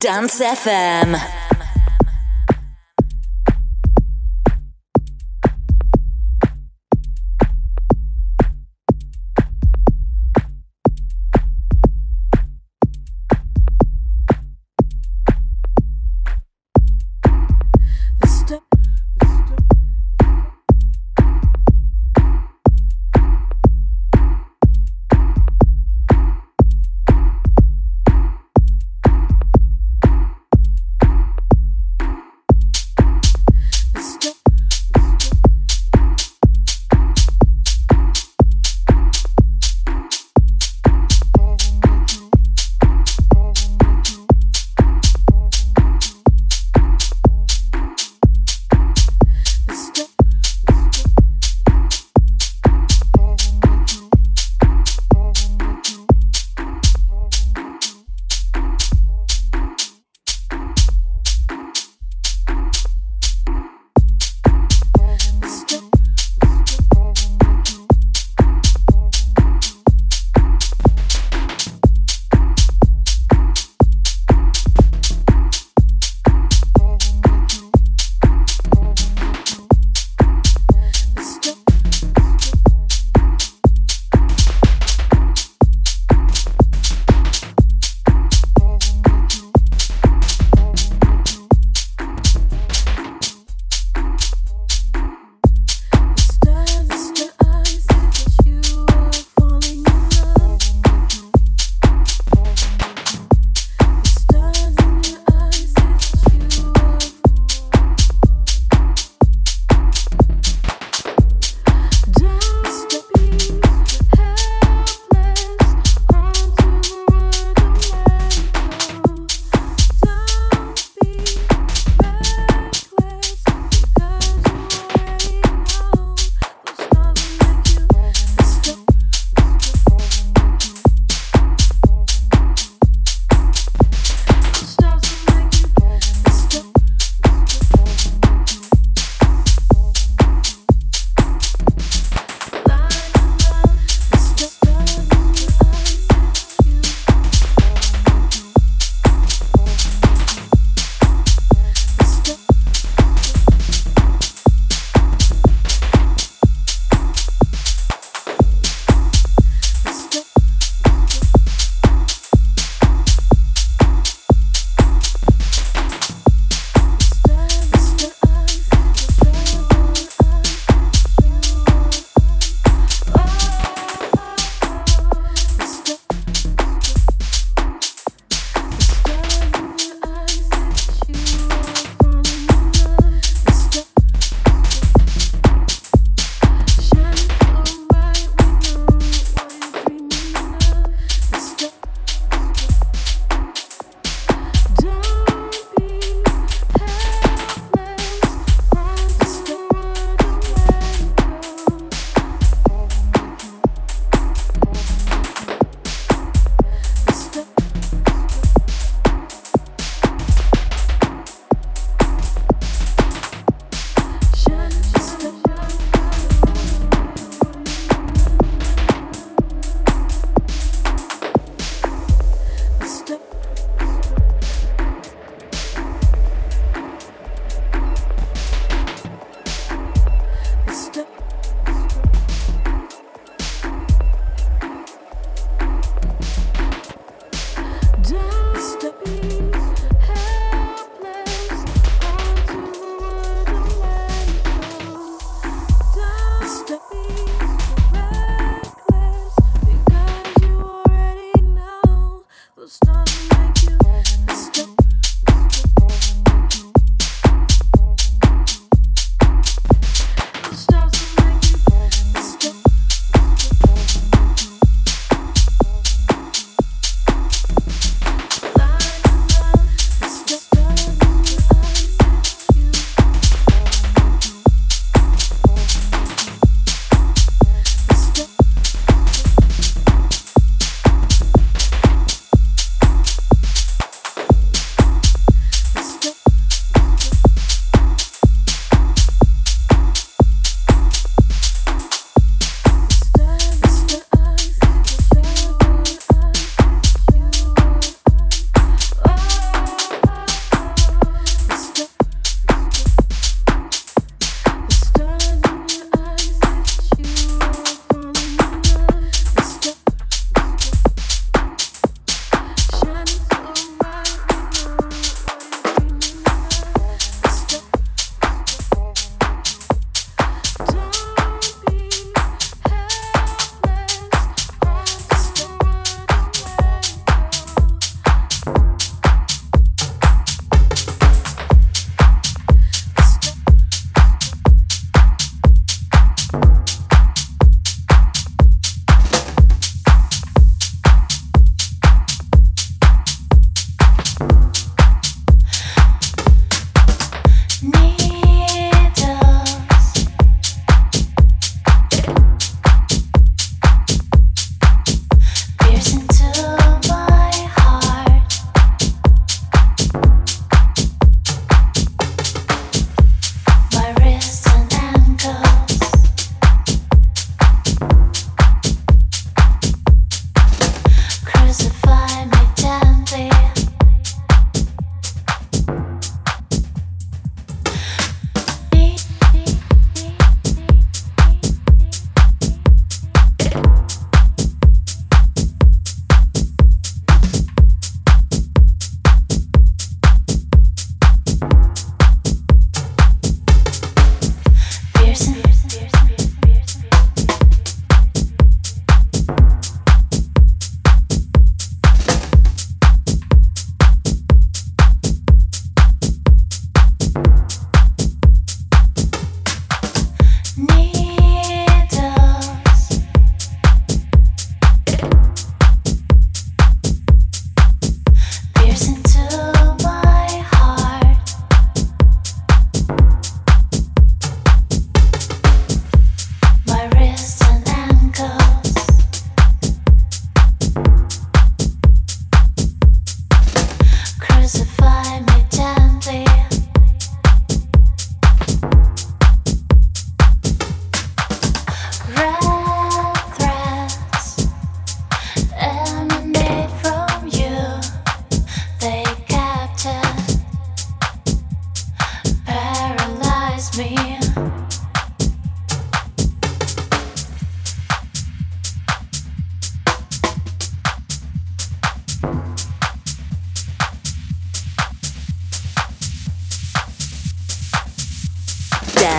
Dance FM.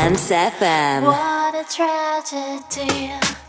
Dance FM. What a tragedy.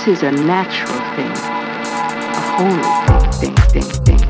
This is a natural thing, a holy thing, thing, thing, thing.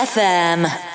FM.